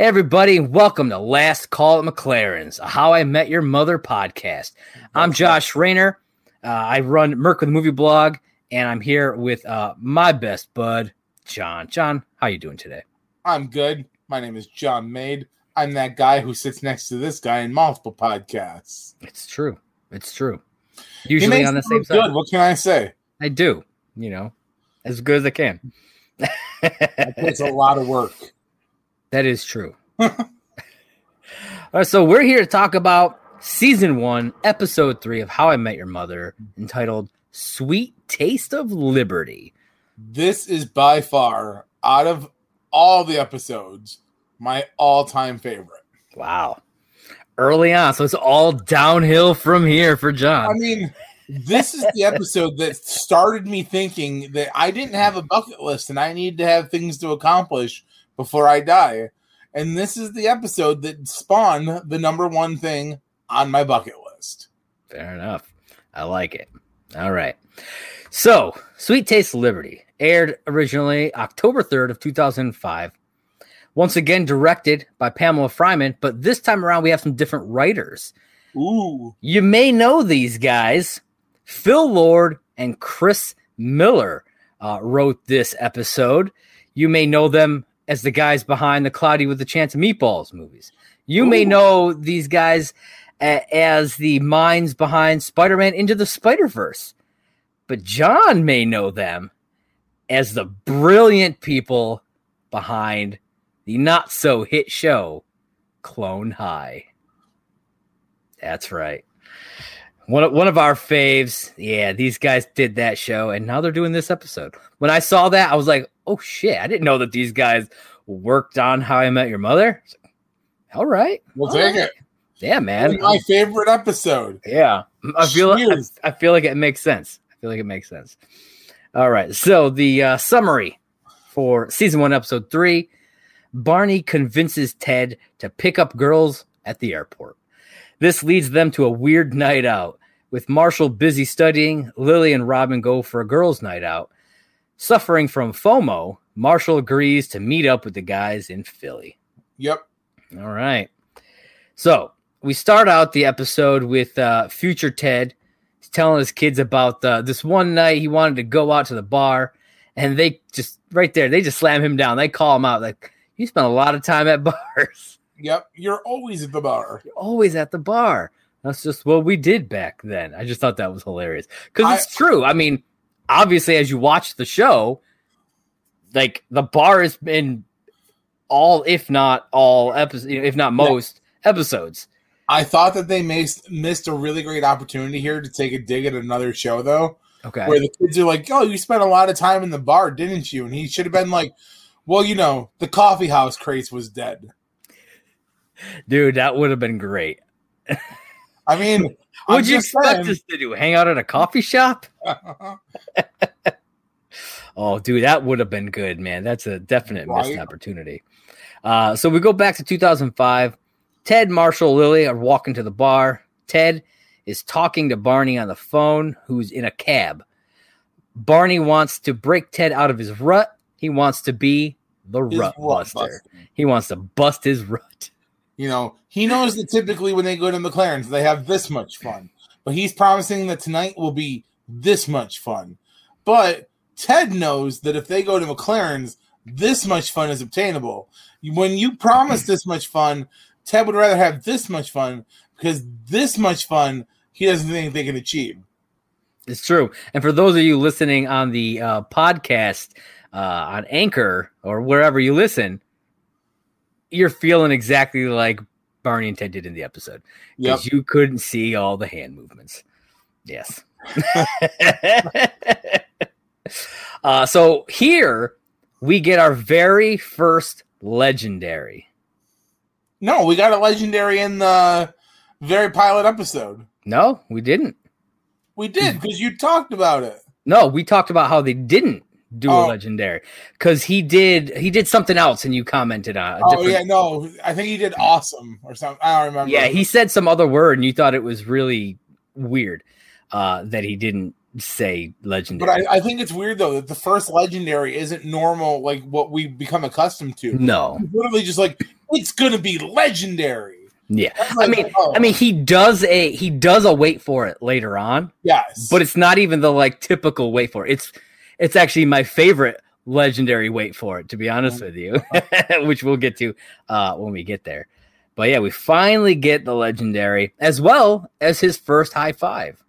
Everybody, welcome to Last Call at McLaren's, a How I Met Your Mother podcast. I'm Josh Rayner. Uh, I run Merc with the Movie Blog, and I'm here with uh, my best bud, John. John, how you doing today? I'm good. My name is John Made. I'm that guy who sits next to this guy in multiple podcasts. It's true. It's true. Usually on the same look side. What can I say? I do. You know, as good as I can. It's a lot of work. That is true. All right, so we're here to talk about season one, episode three of How I Met Your Mother, entitled Sweet Taste of Liberty. This is by far, out of all the episodes, my all-time favorite. Wow. Early on, so it's all downhill from here for John. I mean, this is the episode that started me thinking that I didn't have a bucket list and I need to have things to accomplish before I die. And this is the episode that spawned the number one thing on my bucket list. Fair enough. I like it. All right. So, Sweet Taste of Liberty aired originally October 3rd of 2005. Once again directed by Pamela Fryman, but this time around we have some different writers. Ooh. You may know these guys. Phil Lord and Chris Miller uh, wrote this episode. You may know them as the guys behind the Cloudy with a Chance of Meatballs movies. You may know these guys a- as the minds behind Spider Man Into the Spider Verse. But John may know them as the brilliant people behind the not so hit show Clone High. That's right. One of, one of our faves. Yeah, these guys did that show, and now they're doing this episode. When I saw that, I was like, "Oh shit! I didn't know that these guys worked on How I Met Your Mother." Like, All right, We'll all take right. it. Yeah, man. my favorite episode. Yeah, I feel Cheers. I, I feel like it makes sense. I feel like it makes sense. All right, so the uh, summary for season one, episode three: Barney convinces Ted to pick up girls at the airport. This leads them to a weird night out. With Marshall busy studying, Lily and Robin go for a girls' night out. Suffering from FOMO, Marshall agrees to meet up with the guys in Philly. Yep. All right. So we start out the episode with uh, future Ted He's telling his kids about uh, this one night he wanted to go out to the bar, and they just right there they just slam him down. They call him out like you spent a lot of time at bars. Yep. You're always at the bar. You're always at the bar. That's just what we did back then. I just thought that was hilarious because it's true. I mean, obviously, as you watch the show, like the bar has been all, if not all episodes, if not most episodes. I thought that they missed missed a really great opportunity here to take a dig at another show though, Okay. where the kids are like, "Oh, you spent a lot of time in the bar, didn't you?" And he should have been like, "Well, you know, the coffee house craze was dead." Dude, that would have been great. I mean, What'd you expect saying- us to do? Hang out at a coffee shop? Oh, dude, that would have been good, man. That's a definite missed opportunity. Uh, so we go back to 2005. Ted, Marshall, Lily are walking to the bar. Ted is talking to Barney on the phone, who's in a cab. Barney wants to break Ted out of his rut. He wants to be the His rut buster. buster. He wants to bust his rut. You know, he knows that typically when they go to McLaren's, they have this much fun. But he's promising that tonight will be this much fun. But Ted knows that if they go to McLaren's, this much fun is obtainable. When you promise this much fun, Ted would rather have this much fun because this much fun he doesn't think they can achieve. It's true. And for those of you listening on the uh, podcast uh, on Anchor or wherever you listen, you're feeling exactly like Barney and Ted did in the episode Yep. because you couldn't see all the hand movements. Yes. uh, so here we get our very first legendary. No, we got a legendary in the very pilot episode. No, we didn't. We did because you talked about it. No, we talked about how they didn't do a Oh. legendary because he did he did something else and you commented on. a Oh different- yeah, no, I think he did awesome or something. I don't remember. yeah. He said some other word and you thought it was really weird uh, that he didn't say But legendary. I, I think it's weird though that the first legendary isn't normal like what we become accustomed to. no, It's literally just like it's gonna be legendary. yeah. That's I mean, oh, I mean, he does a he does a wait for it later on, yes, but it's not even the like typical wait for it. It's it's actually my favorite legendary wait for it to be honest with you, which we'll get to uh, when we get there. But yeah, we finally get the legendary as well as his first high five.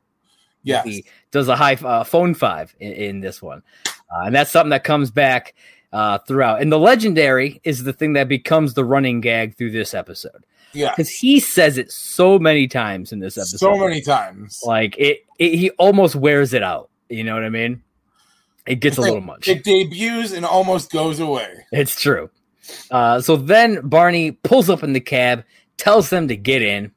Yeah, He does a high uh, phone five in, in this one, uh, and that's something that comes back uh, throughout. And the legendary is the thing that becomes the running gag through this episode yeah, because he says it so many times in this episode. so many times. like it, it, he almost wears it out. You know what I mean? It gets a little much. It debuts and almost goes away. It's true. Uh, so then Barney pulls up in the cab, tells them to get in.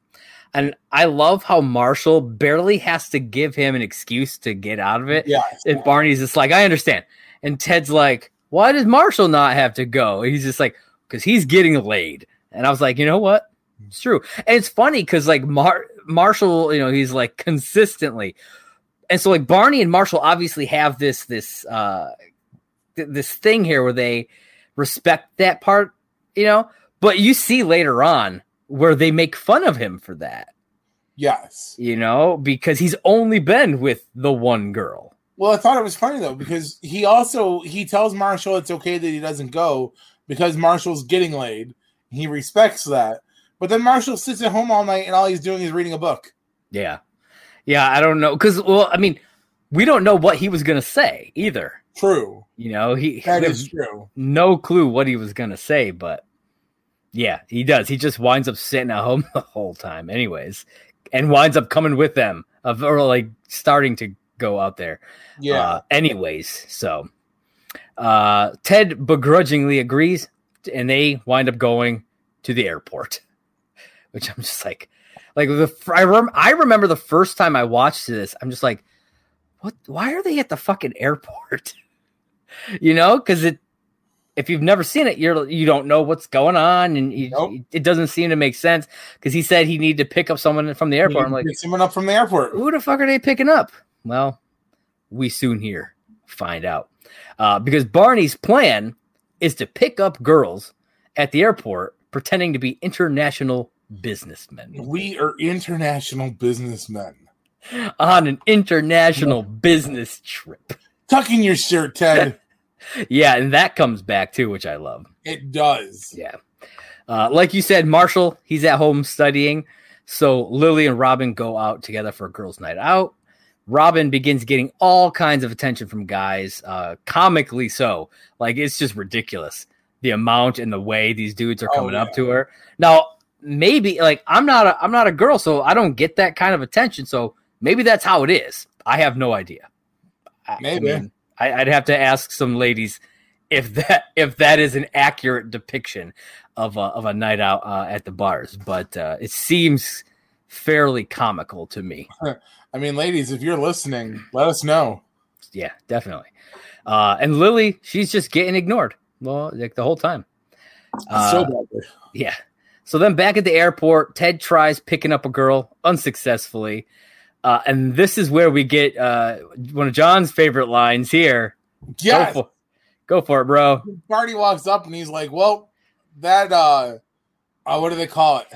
And I love how Marshall barely has to give him an excuse to get out of it. Yes, And Barney's just like, I understand. And Ted's like, why does Marshall not have to go? And he's just like, because he's getting laid. And I was like, you know what? It's true. And it's funny because like Mar- Marshall, you know, he's like consistently. And so like Barney and Marshall obviously have this this uh th- this thing here where they respect that part, you know, but you see later on where they make fun of him for that, yes. you know, because he's only been with the one girl. Well, I thought it was funny though because he also he tells Marshall it's okay that he doesn't go because Marshall's getting laid. He respects that, but then Marshall sits at home all night and all he's doing is reading a book. Yeah. Yeah, I don't know cuz well, I mean, we don't know what he was going to say either. True, You know, he that we true. no clue what he was going to say, but yeah, he does. He just winds up sitting at home the whole time anyways and winds up coming with them of or like starting to go out there. Yeah, Uh, anyways, so uh, Ted begrudgingly agrees, and they wind up going to the airport, which I'm just like, like the I, rem- I remember the first time I watched this, I'm just like, what? Why are they at the fucking airport? you know, because it. If you've never seen it, you're you don't know what's going on, and you, Nope. it doesn't seem to make sense. Because he said he needed to pick up someone from the airport. I'm like, someone up from the airport. who the fuck are they picking up? Well, we soon hear, find out. Uh, because Barney's plan is to pick up girls at the airport pretending to be international businessmen We are international businessmen. on an international business trip. Tuck in your shirt, Ted. Yeah, and that comes back too, which I love. it does. Yeah. Uh, like you said, Marshall, he's at home studying. So Lily and Robin go out together for a girls' night out. Robin begins getting all kinds of attention from guys, uh, comically so. Like it's just ridiculous the amount and the way these dudes are Oh, coming up to her. Now, maybe like I'm not a I'm not a girl, so I don't get that kind of attention. So maybe that's how it is. I have no idea. I- I Maybe. mean, I, I'd have to ask some ladies if that if that is an accurate depiction of a, of a night out uh, at the bars, but uh, it seems fairly comical to me. I mean, ladies, if you're listening, let us know. Yeah, definitely. Uh, and Lily, she's just getting ignored. Well, like the whole time. Uh, so bad. Yeah. So then back at the airport, Ted tries picking up a girl unsuccessfully. Uh, and this is where we get uh, one of John's favorite lines here. Yes. Go for, go for it, bro. Barney walks up and he's like, "Well, that uh, uh what do they call it?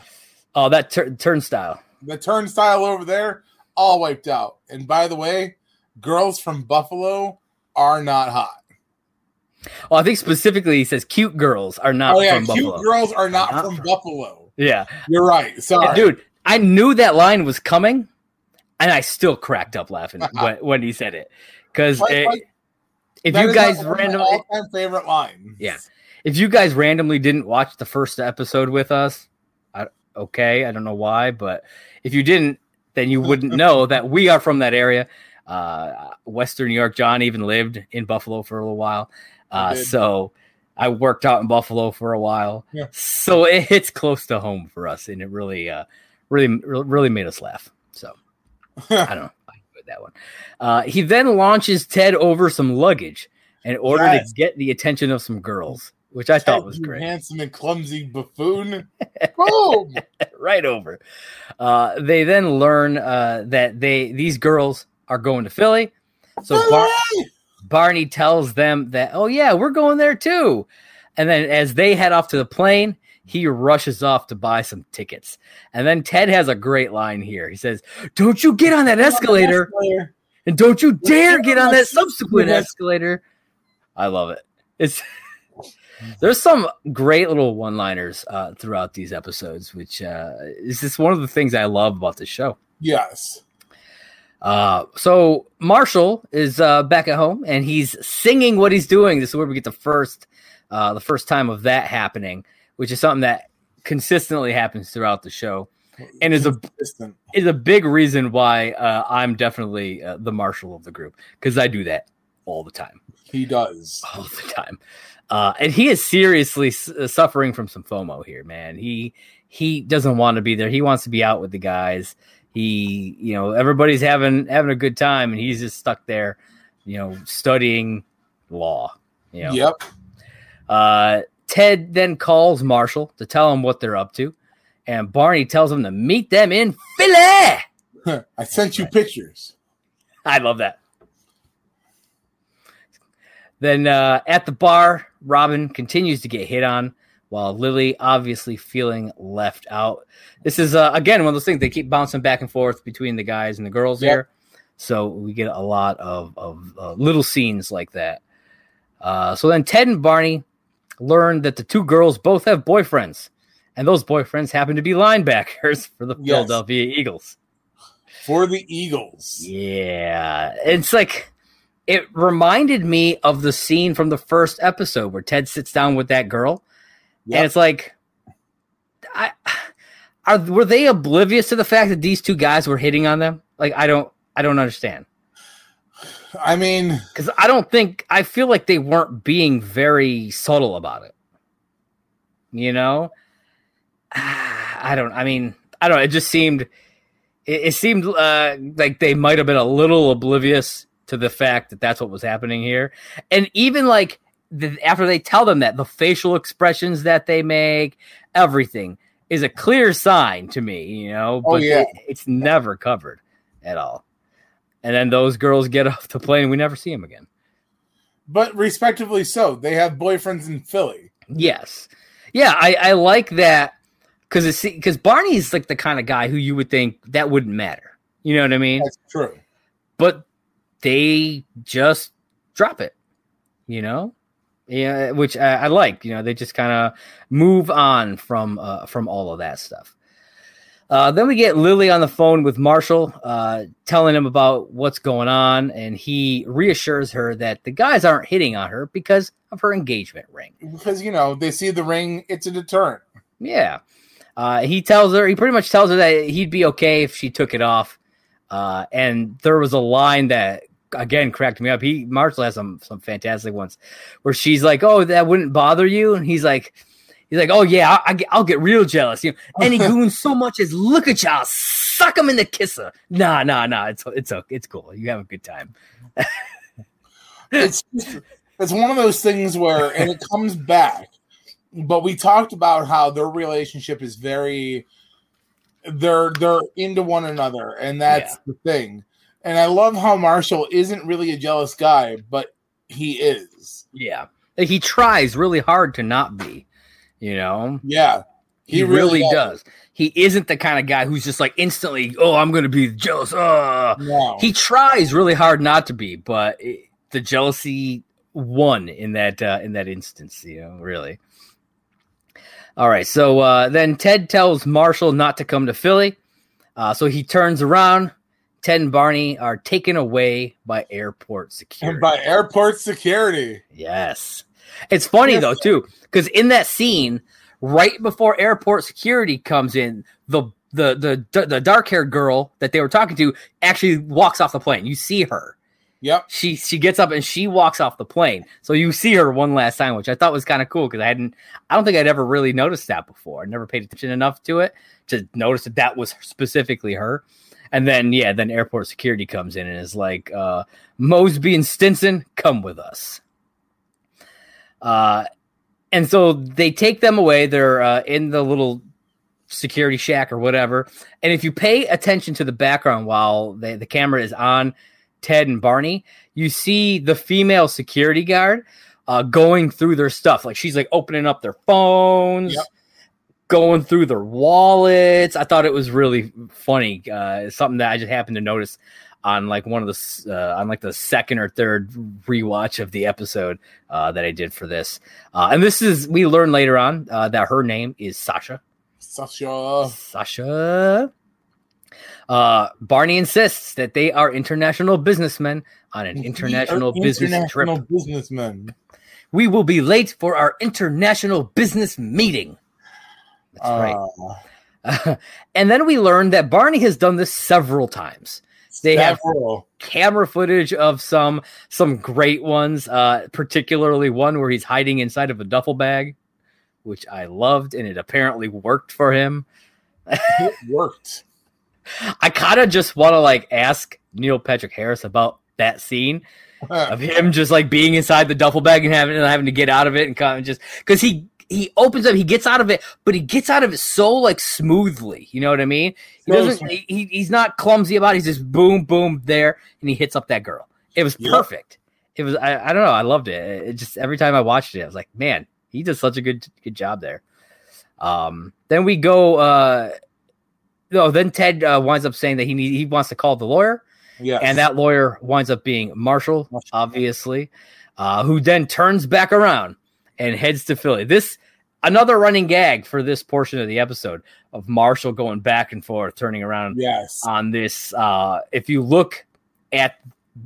Oh, that tur- turnstile. The turnstile over there, all wiped out. And by the way, girls from Buffalo are not hot. Well, I think specifically he says cute girls are not oh yeah, from cute Buffalo. girls are not, Not from, from- Buffalo. Yeah. You're right. Sorry, Dude, I knew that line was coming, and I still cracked up laughing when, when he said it. Because Like- like, if that you is guys one of my randomly, all-time favorite line. Yeah. if you guys randomly didn't watch the first episode with us, I, okay, I don't know why, but if you didn't, then you wouldn't know that we are from that area. Uh, Western New York. John even lived in Buffalo for a little while, I uh, so I worked out in Buffalo for a while. Yeah. So it hits close to home for us, and it really, uh, really, really made us laugh. So I don't know. I enjoyed that one. Uh, he then launches Ted over some luggage in order Yes. to get the attention of some girls, which I thought was great. Handsome and clumsy buffoon. Boom. right over. Uh, they then learn uh, that they these girls are going to Philly. So Bar- Philly! Barney tells them that, oh yeah, we're going there too. And then as they head off to the plane, he rushes off to buy some tickets. And then Ted has a great line here. He says, "Don't you get on that escalator, Escalator. and don't you dare get on that subsequent escalator." I love it. It's there's some great little one-liners uh, throughout these episodes, which uh, is just one of the things I love about the show. Yes. Uh, so Marshall is uh, back at home and he's singing what he's doing. This is where we get the first, uh, the first time of that happening, which is something that consistently happens throughout the show, and is a is a big reason why uh, I'm definitely uh, the Marshall of the group because I do that all the time, He does. all the time. Uh, and he is seriously uh, suffering from some FOMO here, man. He he doesn't want to be there. He wants to be out with the guys. He, you know, everybody's having having a good time, and he's just stuck there, you know, studying law. You know, Yep. uh, Ted then calls Marshall to tell him what they're up to, and Barney tells him to meet them in Philly. I sent you pictures. I love that. Then uh, at the bar, Robin continues to get hit on while Lily obviously feeling left out. This is uh, again one of those things they keep bouncing back and forth between the guys and the girls Yep. here, so we get a lot of of uh, little scenes like that. Uh, so then Ted and Barney learn that the two girls both have boyfriends, and those boyfriends happen to be linebackers for the Yes. Philadelphia Eagles. For the Eagles. Yeah, it's like it reminded me of the scene from the first episode where Ted sits down with that girl, Yep. and it's like, I are were they oblivious to the fact that these two guys were hitting on them? Like, I don't, I don't understand I mean, because I don't think I feel like they weren't being very subtle about it. You know, I don't. I mean, I don't. It just seemed. It, it seemed uh, like they might have been a little oblivious to the fact that that's what was happening here, and even like the, after they tell them that the facial expressions that they make, everything is a clear sign to me. You know, Oh, but yeah. it- it's never covered at all. And then those girls get off the plane, and we never see them again. but respectively so. They have boyfriends in Philly. Yes, yeah, I, I like that because it's because Barney's like the kind of guy who you would think that wouldn't matter. You know what I mean? That's true. But they just drop it. You know, yeah, which I, I like. You know, they just kind of move on from uh, from all of that stuff. Uh, then we get Lily on the phone with Marshall, uh, telling him about what's going on, and he reassures her that the guys aren't hitting on her because of her engagement ring. Because, you know, they see the ring, it's a deterrent. Yeah. Uh, he tells her, he pretty much tells her that he'd be okay if she took it off. Uh, and there was a line that again cracked me up. He Marshall has some some fantastic ones where she's like, "Oh, that wouldn't bother you," and he's like, "He's like, oh yeah, I, I get, I'll get real jealous. You know, any goon so much as look at y'all, suck him in the kisser. Nah, nah, nah. It's it's okay. It's cool. You have a good time. It's it's one of those things where, and it comes back. But we talked about how their relationship is very they're they're into one another, and that's yeah. the thing. And I love how Marshall isn't really a jealous guy, but he is. Yeah, he tries really hard to not be. You know. Yeah, he, he really, really does. He isn't the kind of guy who's just like instantly, oh, I'm going to be jealous. Uh. No. He tries really hard not to be, but it, the jealousy won in that uh, in that instance. You know, really. All right. So uh, then Ted tells Marshall not to come to Philly. Uh, so he turns around. Ted and Barney are taken away by airport security. And by airport security. Yes. It's funny yes. though too, because in that scene, right before airport security comes in, the the the the dark haired girl that they were talking to actually walks off the plane. You see her. Yep. She she gets up and she walks off the plane. So you see her one last time, which I thought was kind of cool because I hadn't I don't think I'd ever really noticed that before. I never paid attention enough to it to notice that that was specifically her. And then yeah, then airport security comes in and is like, uh, Mosby and Stinson, come with us. Uh and so they take them away. They're uh, in the little security shack or whatever. And if you pay attention to the background while they, the camera is on Ted and Barney, you see the female security guard uh, going through their stuff. Like she's like opening up their phones, yep. Going through their wallets. I thought it was really funny. Uh, something that I just happened to notice on like one of the uh, on like the second or third rewatch of the episode uh, that I did for this. Uh, and this is we learn later on uh, that her name is Sasha. Sasha. Sasha. Uh, Barney insists that they are international businessmen on an international business international trip. Businessmen. We will be late for our international business meeting. That's right. Uh. and then we learned that Barney has done this several times. They Several. have camera footage of some some great ones, uh, particularly one where he's hiding inside of a duffel bag, which I loved, and it apparently worked for him. it worked. I kind of just want to like ask Neil Patrick Harris about that scene of him just like being inside the duffel bag and having and having to get out of it and kind of just because he he opens up, he gets out of it, but he gets out of it so like smoothly. You know what I mean? He doesn't. He, he's not clumsy about. it. He's just boom, boom there, and he hits up that girl. It was perfect. It was. I, I don't know. I loved it. It just every time I watched it, I was like, man, he does such a good good job there. Um. Then we go. uh No. Then Ted uh, winds up saying that he need, he wants to call the lawyer. Yeah. And that lawyer winds up being Marshall, Marshall. obviously, uh, who then turns back around and heads to Philly. This another running gag for this portion of the episode of Marshall going back and forth, turning around. Yes. On this, uh, if you look at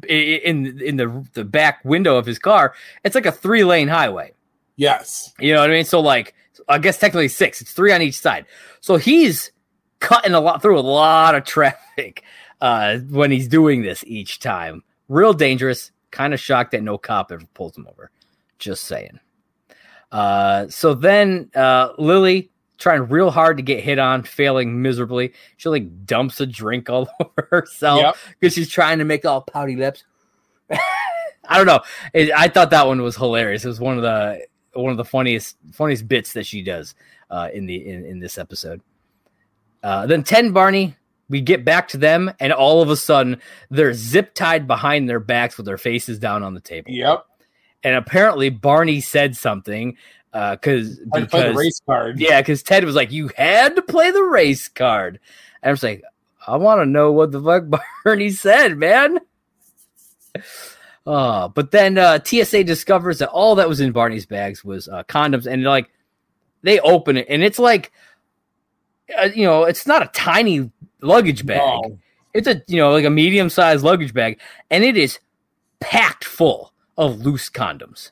in in the the back window of his car, it's like a three lane highway. Yes. You know what I mean? So like, I guess technically six. It's three on each side. So he's cutting a lot through a lot of traffic uh, when he's doing this each time. Real dangerous. Kind of shocked that no cop ever pulls him over. Just saying. Uh, so then uh, Lily trying real hard to get hit on, failing miserably. She like dumps a drink all over herself because yep. she's trying to make all pouty lips. I don't know. It, I thought that one was hilarious. It was one of the one of the funniest funniest bits that she does uh, in the in, in this episode. Uh, then ten Barney, we get back to them, and all of a sudden they're zip tied behind their backs with their faces down on the table. Yep and apparently Barney said something uh, cause, because the race card. Yeah, because Ted was like, "You had to play the race card," and I was like, "I want to know what the fuck Barney said, man." Uh, but then uh, TSA discovers that all that was in Barney's bags was uh, condoms, and like they open it, and it's like, uh, you know, it's not a tiny luggage bag. No. It's a you know like a medium sized luggage bag, and it is packed full of loose condoms.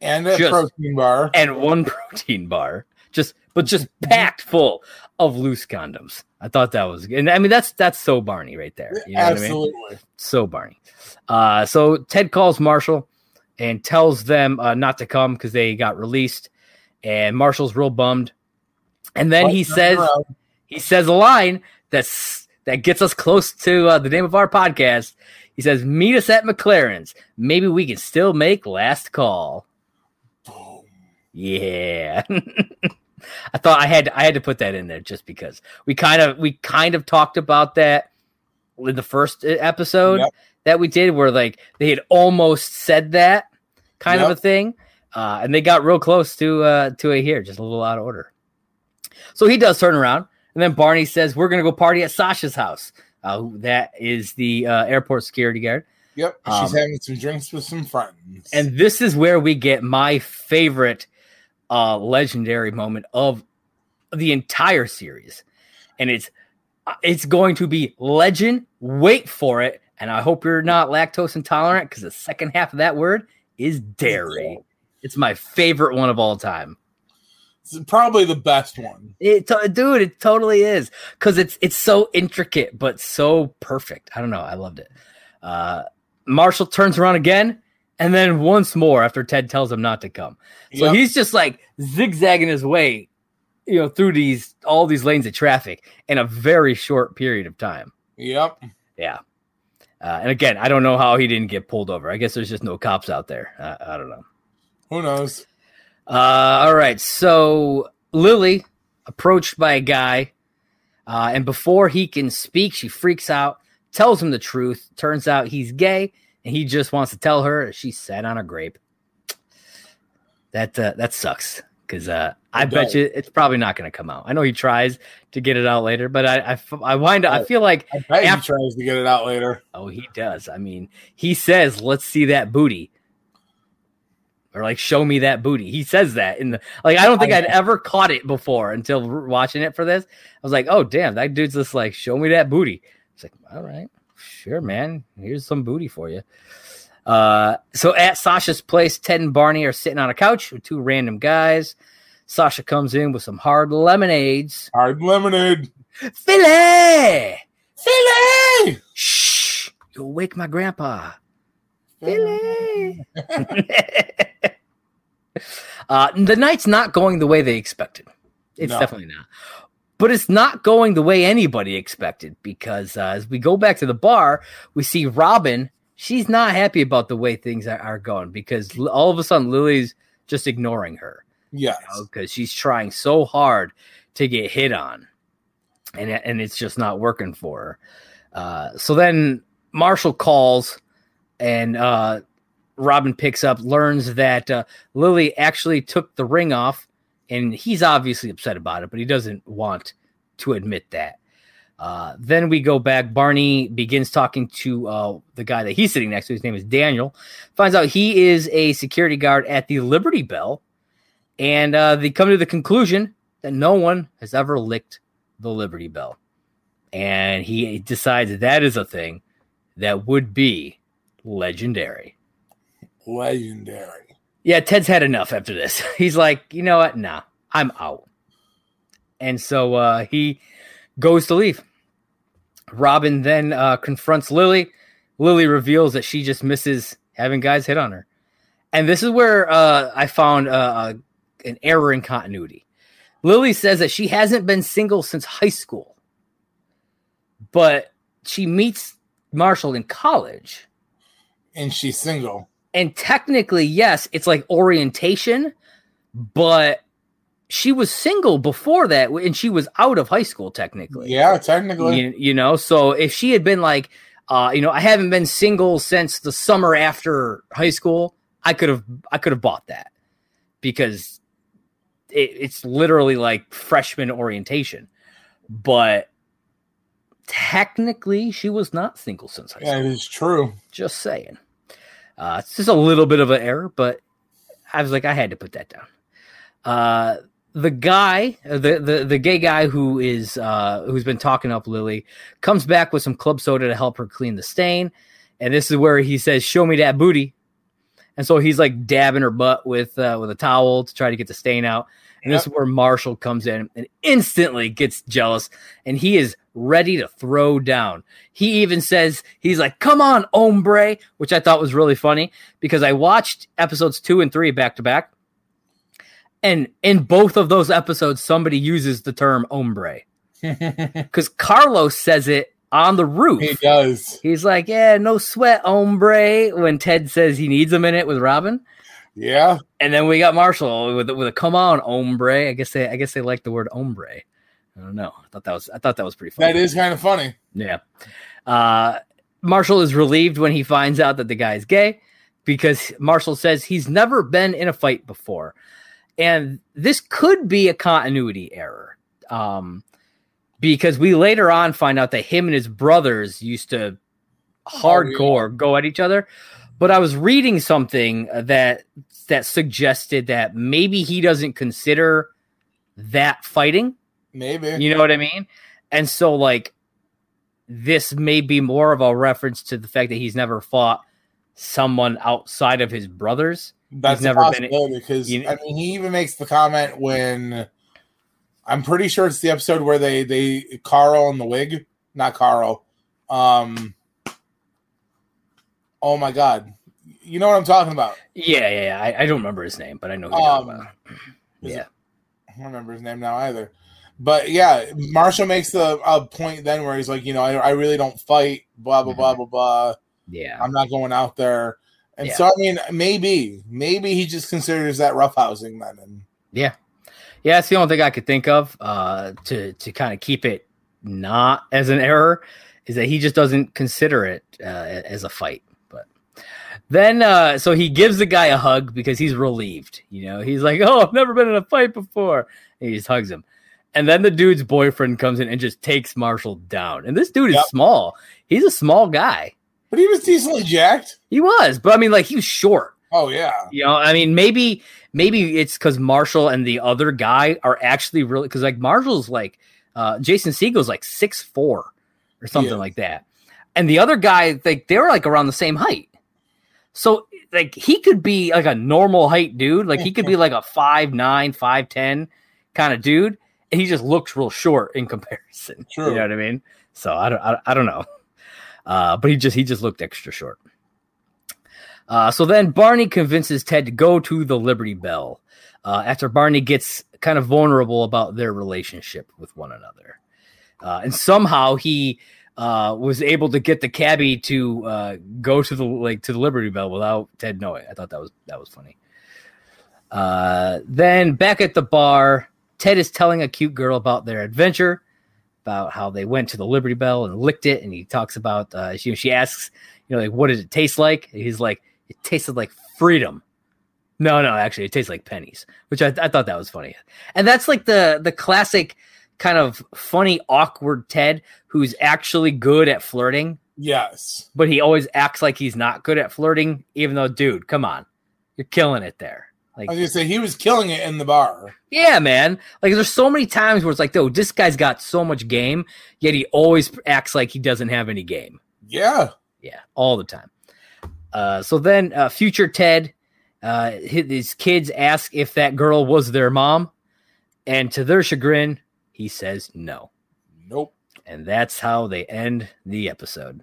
And a just, protein bar. and one protein bar. Just but just packed full of loose condoms. I thought that was and i mean that's that's so barney right there. You know absolutely I mean? so barney. Uh so ted calls marshall and tells them uh, not to come because they got released. And marshall's real bummed. And then he says he says a line that's that gets us close to uh, the name of our podcast he says, "Meet us at McLaren's. Maybe we can still make last call." Yeah. I thought I had I had to put that in there just because we kind of we kind of talked about that in the first uh, episode Yep. that we did, where like they had almost said that kind of a thing, uh, and they got real close to uh, to it here, just a little out of order. So he does turn around, and then Barney says, "We're gonna go party at Sasha's house." Uh, that is the uh, airport security guard. Yep. She's Um, having some drinks with some friends. And this is where we get my favorite uh legendary moment of the entire series. And it's uh, it's going to be legend. Wait for it. And I hope you're not lactose intolerant because the second half of that word is dairy. It's my favorite one of all time. It's probably the best one. It, to- dude, it totally is because it's it's so intricate but so perfect. I don't know. I loved it. Uh, Marshall turns around again, and then once more after Ted tells him not to come. So Yep. he's just like zigzagging his way, you know, through these all these lanes of traffic in a very short period of time. Yep. Yeah. Uh, and again, I don't know how he didn't get pulled over. I guess there's just no cops out there. I, I don't know. Who knows? Uh, all right. So Lily approached by a guy, uh, and before he can speak, she freaks out, tells him the truth. Turns out he's gay, and he just wants to tell her she sat on a grape. That uh, that sucks because uh, I bet you it's probably not going to come out. I know he tries to get it out later, but I I wind up I feel like I bet After- he tries to get it out later. Oh, he does. I mean, he says, "Let's see that booty," or like, "Show me that booty." He says that in the like. I don't think I I'd ever caught it before until watching it for this. I was like, "Oh, damn, that dude's just like, show me that booty." It's like, all right, sure, man. Here's some booty for you. Uh, so at Sasha's place, Ted and Barney are sitting on a couch with two random guys. Sasha comes in with some hard lemonades. Hard lemonade. Philly, Philly! shh, you'll wake my grandpa. Billy. uh, the night's not going the way they expected. It's No. definitely not. But it's not going the way anybody expected because uh, as we go back to the bar, we see Robin. She's not happy about the way things are, are going because all of a sudden Lily's just ignoring her Yes. because she's trying so hard to get hit on, and and it's just not working for her. Uh, so then Marshall calls, and uh, Robin picks up, learns that uh, Lily actually took the ring off, and he's obviously upset about it, but he doesn't want to admit that. Uh, then we go back. Barney begins talking to uh, the guy that he's sitting next to. His name is Daniel. Finds out he is a security guard at the Liberty Bell and uh, they come to the conclusion that no one has ever licked the Liberty Bell. And he decides that, that is a thing that would be legendary. Legendary. Yeah, Ted's had enough after this. He's like, you know what? Nah, I'm out. And so uh, he goes to leave. Robin then uh, confronts Lily. Lily reveals that she just misses having guys hit on her. And this is where uh, I found uh, an error in continuity. Lily says that she hasn't been single since high school, but she meets Marshall in college. And she's single. And technically, yes, it's like orientation, but she was single before that and she was out of high school technically. Yeah, technically. You, you know, so if she had been like, uh, you know, I haven't been single since the summer after high school, I could have I could have bought that because it, it's literally like freshman orientation. But technically, she was not single since high school. It is true. Just saying. Uh, it's just a little bit of an error, but I was like, I had to put that down. Uh, the guy, uh, the, the the gay guy who is uh, who's been talking up Lily, comes back with some club soda to help her clean the stain, and this is where he says, "Show me that booty," and so he's like dabbing her butt with uh, with a towel to try to get the stain out. And this is where Marshall comes in and instantly gets jealous, and he is ready to throw down. He even says, he's like, come on, hombre, which I thought was really funny because I watched episodes two and three back to back. And in both of those episodes, somebody uses the term hombre because Carlos says it on the roof. He does. He's like, yeah, no sweat, hombre, when Ted says he needs a minute with Robin. Yeah. And then we got Marshall with with a come on hombre. I guess they I guess they like the word hombre. I don't know. I thought that was I thought that was pretty funny. That is kind of funny. Yeah. Uh, Marshall is relieved when he finds out that the guy is gay because Marshall says he's never been in a fight before. And this could be a continuity error. Um, because we later on find out that him and his brothers used to hardcore go at each other. But I was reading something that that suggested that maybe he doesn't consider that fighting. Maybe. You know what I mean? And so like this may be more of a reference to the fact that he's never fought someone outside of his brothers. That's He's never been- because you- I mean he even makes the comment when I'm pretty sure it's the episode where they they Carl and the wig, not Carl. Um Oh my god. You know what I'm talking about. Yeah, yeah, yeah. I, I don't remember his name, but I know Um, about. Yeah. it- I don't remember his name now either. But yeah, Marshall makes the a point then where he's like, you know, I, I really don't fight, blah blah blah blah blah. Yeah. I'm not going out there. And Yeah. so I mean, maybe, maybe he just considers that roughhousing then. And Yeah. Yeah, that's the only thing I could think of uh, to to kind of keep it not as an error is that he just doesn't consider it uh, as a fight. But then, uh, so he gives the guy a hug because he's relieved. You know, he's like, "Oh, I've never been in a fight before." And he just hugs him. And then the dude's boyfriend comes in and just takes Marshall down. And this dude is Yep. small. He's a small guy. but he was decently jacked. He was, but I mean, like he was short. Oh yeah. You know, I mean, maybe maybe it's because Marshall and the other guy are actually really because like Marshall's like uh Jason Segel's like six four or something Yeah. like that, and the other guy like they were like around the same height. So like he could be like a normal height dude, like he could be like a five nine, five ten kind of dude, he just looks real short in comparison. True. You know what I mean? So I don't I, I don't know. Uh, but he just he just looked extra short. Uh, so then Barney convinces Ted to go to the Liberty Bell uh, after Barney gets kind of vulnerable about their relationship with one another. Uh, and somehow he uh, was able to get the cabbie to uh, go to the like to the Liberty Bell without Ted knowing. I thought that was that was funny. Uh, then back at the bar, Ted is telling a cute girl about their adventure, about how they went to the Liberty Bell and licked it, and he talks about uh, she she asks, you know, like what did it taste like? And he's like, it tasted like freedom. No, no, actually, it tastes like pennies, which I, I thought that was funny. And that's like the the classic kind of funny, awkward Ted who's actually good at flirting, Yes. but he always acts like he's not good at flirting, even though, dude, come on, you're killing it there. Like, I was gonna say he was killing it in the bar. yeah, man. Like, there's so many times where it's like, dude, this guy's got so much game, yet he always acts like he doesn't have any game. Yeah. Yeah, all the time. Uh, so then, uh, future Ted, uh, his, his kids ask if that girl was their mom, and to their chagrin, he says no. Nope. And that's how they end the episode.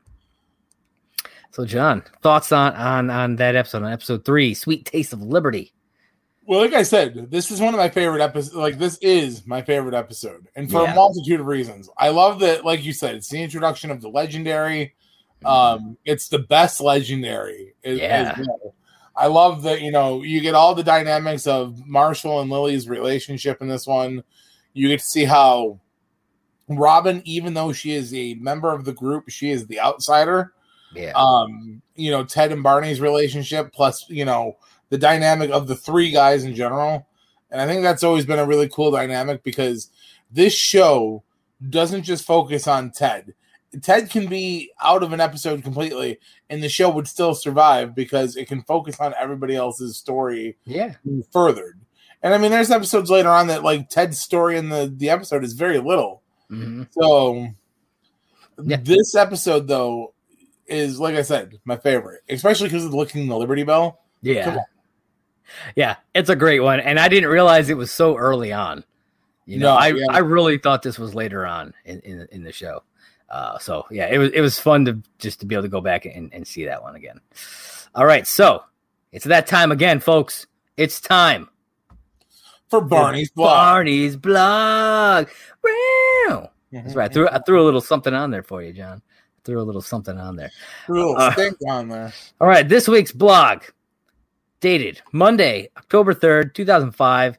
So, John, thoughts on on on that episode, on episode three, "Sweet Taste of Liberty"? Well, like I said, this is one of my favorite episodes. Like this is my favorite episode, and for Yeah. a multitude of reasons. I love that, like you said, it's the introduction of the legendary. Um, it's the best legendary. as- Yeah. as well. I love that you know you get all the dynamics of Marshall and Lily's relationship in this one. You get to see how Robin, even though she is a member of the group, she is the outsider. Yeah, um you know ted and barney's relationship plus you know the dynamic of the three guys in general and i think that's always been a really cool dynamic because this show doesn't just focus on ted ted can be out of an episode completely and the show would still survive because it can focus on everybody else's story yeah, furthered and i mean there's episodes later on that like ted's story in the the episode is very little Mhm. so Yeah. this episode though is like I said, my favorite, especially because of looking the Liberty Bell. Yeah. Yeah. It's a great one, and I didn't realize it was so early on. You know, No, I yeah. I really thought this was later on in in, in the show. Uh, so yeah, it was it was fun to just to be able to go back and, and see that one again. All right, so it's that time again, folks. It's time. For Barney's blog. Barney's blog. Wow. That's right. I threw, I threw a little something on there for you, John. I threw a little something on there. Threw a little Uh, on there. All right, this week's blog dated Monday, October 3rd, 2005,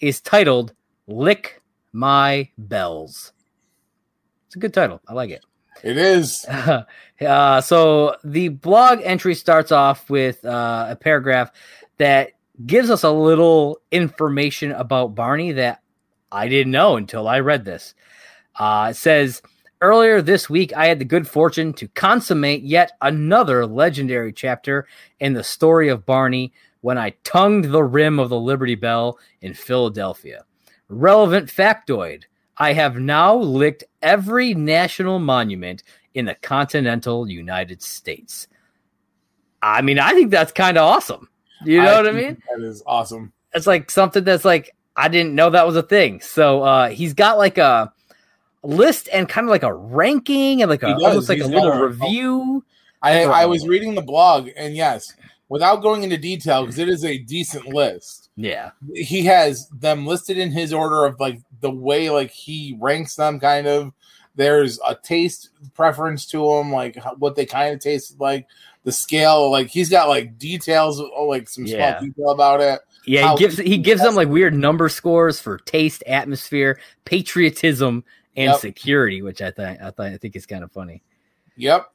is titled Lick My Bells. It's a good title. I like it. It is. uh, so the blog entry starts off with uh, a paragraph that gives us a little information about Barney that I didn't know until I read this. Uh, it says, Earlier this week, I had the good fortune to consummate yet another legendary chapter in the story of Barney when I tongued the rim of the Liberty Bell in Philadelphia. Relevant factoid I have now licked every national monument in the continental United States. I mean, I think that's kind of awesome. You know I what I mean? That is awesome. It's like something that's like I didn't know that was a thing. So uh he's got like a list and kind of like a ranking and like a almost like a little review. I, um, I was reading the blog, and yes, without going into detail, because it is a decent list. Yeah. He has them listed in his order of like the way like he ranks them, kind of. There's a taste preference to them, like what they kind of taste like. The scale, like he's got like details, oh, like some Yeah. small detail about it. Yeah, he gives he gives them like weird number scores for taste, atmosphere, patriotism, and Yep. security, which I think I, th- I think is kind of funny. Yep.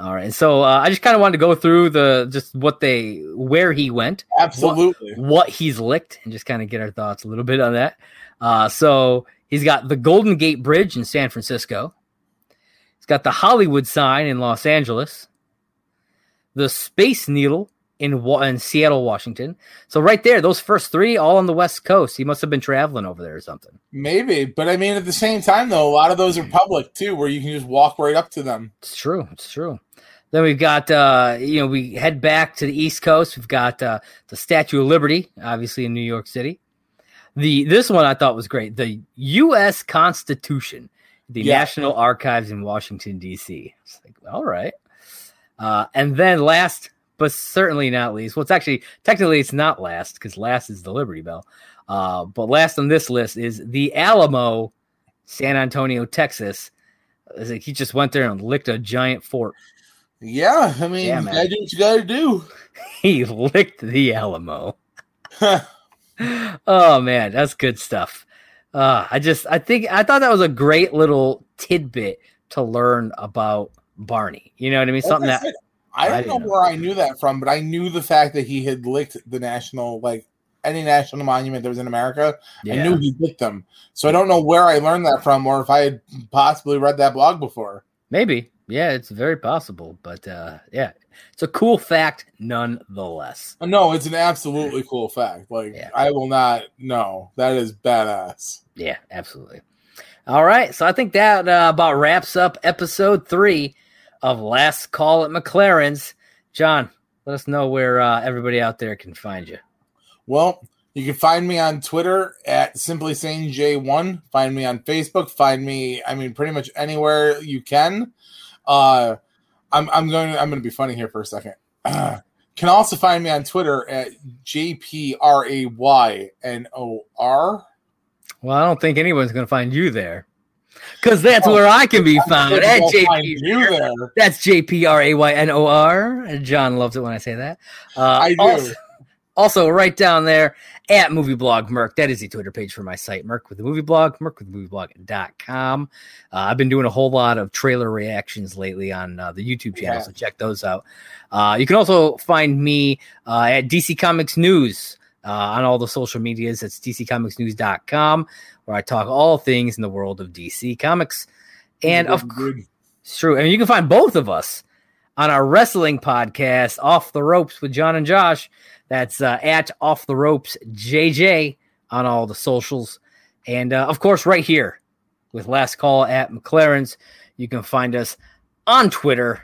All right, so uh, I just kind of wanted to go through the just what they where he went, Absolutely. what he's licked, and just kind of get our thoughts a little bit on that. Uh, so he's got the Golden Gate Bridge in San Francisco. He's got the Hollywood sign in Los Angeles. The Space Needle in, in Seattle, Washington. So right there, those first three all on the West Coast. He must have been traveling over there or something. Maybe, but I mean, at the same time, though, a lot of those are public too, where you can just walk right up to them. It's true. It's true. Then we've got, uh, you know, we head back to the East Coast. We've got uh, the Statue of Liberty, obviously in New York City. The this one I thought was great. The U.S. Constitution, the Yeah. National Archives in Washington D.C. It's like, all right. Uh, and then last, but certainly not least, well, it's actually technically it's not last because last is the Liberty Bell. Uh, but last on this list is the Alamo, San Antonio, Texas. It's like he just went there and licked a giant fort. Yeah, I mean, Yeah, gotta do what you gotta do. He licked the Alamo. oh man, that's good stuff. Uh, I just I think I thought that was a great little tidbit to learn about Barney. You know what I mean? Something I that I I don't didn't know know. where I knew that from, but I knew the fact that he had licked the national, like any national monument that was in America. I knew he licked them. So I don't know where I learned that from, or if I had possibly read that blog before. maybe. Yeah, it's very possible. But uh, yeah, it's a cool fact nonetheless. Uh, No, it's an absolutely cool fact. Like Yeah. I will not. No, that is badass. Yeah, absolutely. All right, so I think that uh, about wraps up episode three of Last Call at McLaren's. John, let us know where uh, everybody out there can find you. Well, you can find me on Twitter at simply saying J1. Find me on Facebook. Find me, I mean, pretty much anywhere you can. Uh, I'm I'm going to, I'm going to be funny here for a second. can also find me on Twitter at JPRAYNOR. Well, I don't think anyone's going to find you there because that's where I can be found at JP. That's J P R A Y N O R. John loves it when I say that. Uh, I do. Also, also, right down there at Movie Blog Merc. That is the Twitter page for my site, Merc with the Movie Blog, Merc with the Movie Blog.com. Uh, I've been doing a whole lot of trailer reactions lately on uh, the YouTube channel, Yeah. so check those out. Uh, you can also find me uh, at DC Comics News uh, on all the social medias. It's DCComicsNews.com, where I talk all things in the world of DC Comics. And of course, it's true. And you can find both of us on our wrestling podcast, Off the Ropes with John and Josh. That's uh, at Off the Ropes JJ on all the socials. And uh, of course, right here with Last Call at McLaren's. You can find us on Twitter,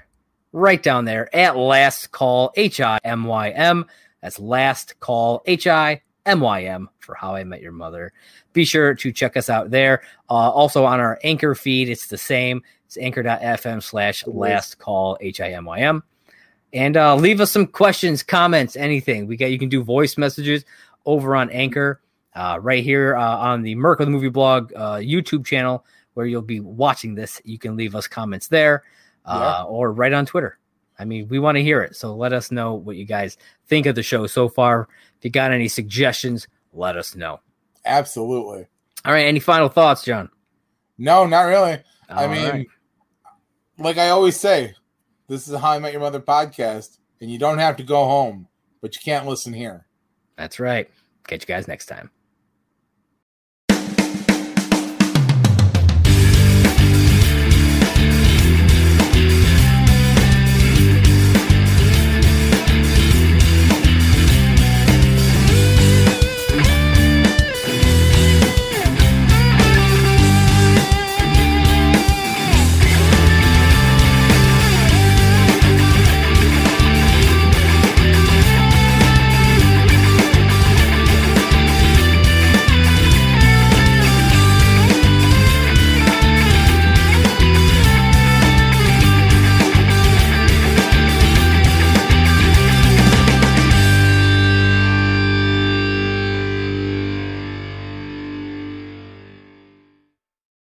right down there at Last Call H I M Y M. That's Last Call H I M Y M for How I Met Your Mother. Be sure to check us out there. Uh, also on our Anchor feed, it's the same. It's anchor.fm slash last call H I M Y M. And uh, leave us some questions, comments, anything. We got you can do voice messages over on Anchor, uh, right here uh, on the Merc of the Movie Blog uh, YouTube channel, where you'll be watching this. You can leave us comments there, uh, or right on Twitter. I mean, we want to hear it. So let us know what you guys think of the show so far. If you got any suggestions, let us know. Absolutely. All right. Any final thoughts, John? No, not really. I mean, right. like I always say, this is a How I Met Your Mother podcast, and you don't have to go home, but you can't listen here. that's right. Catch you guys next time.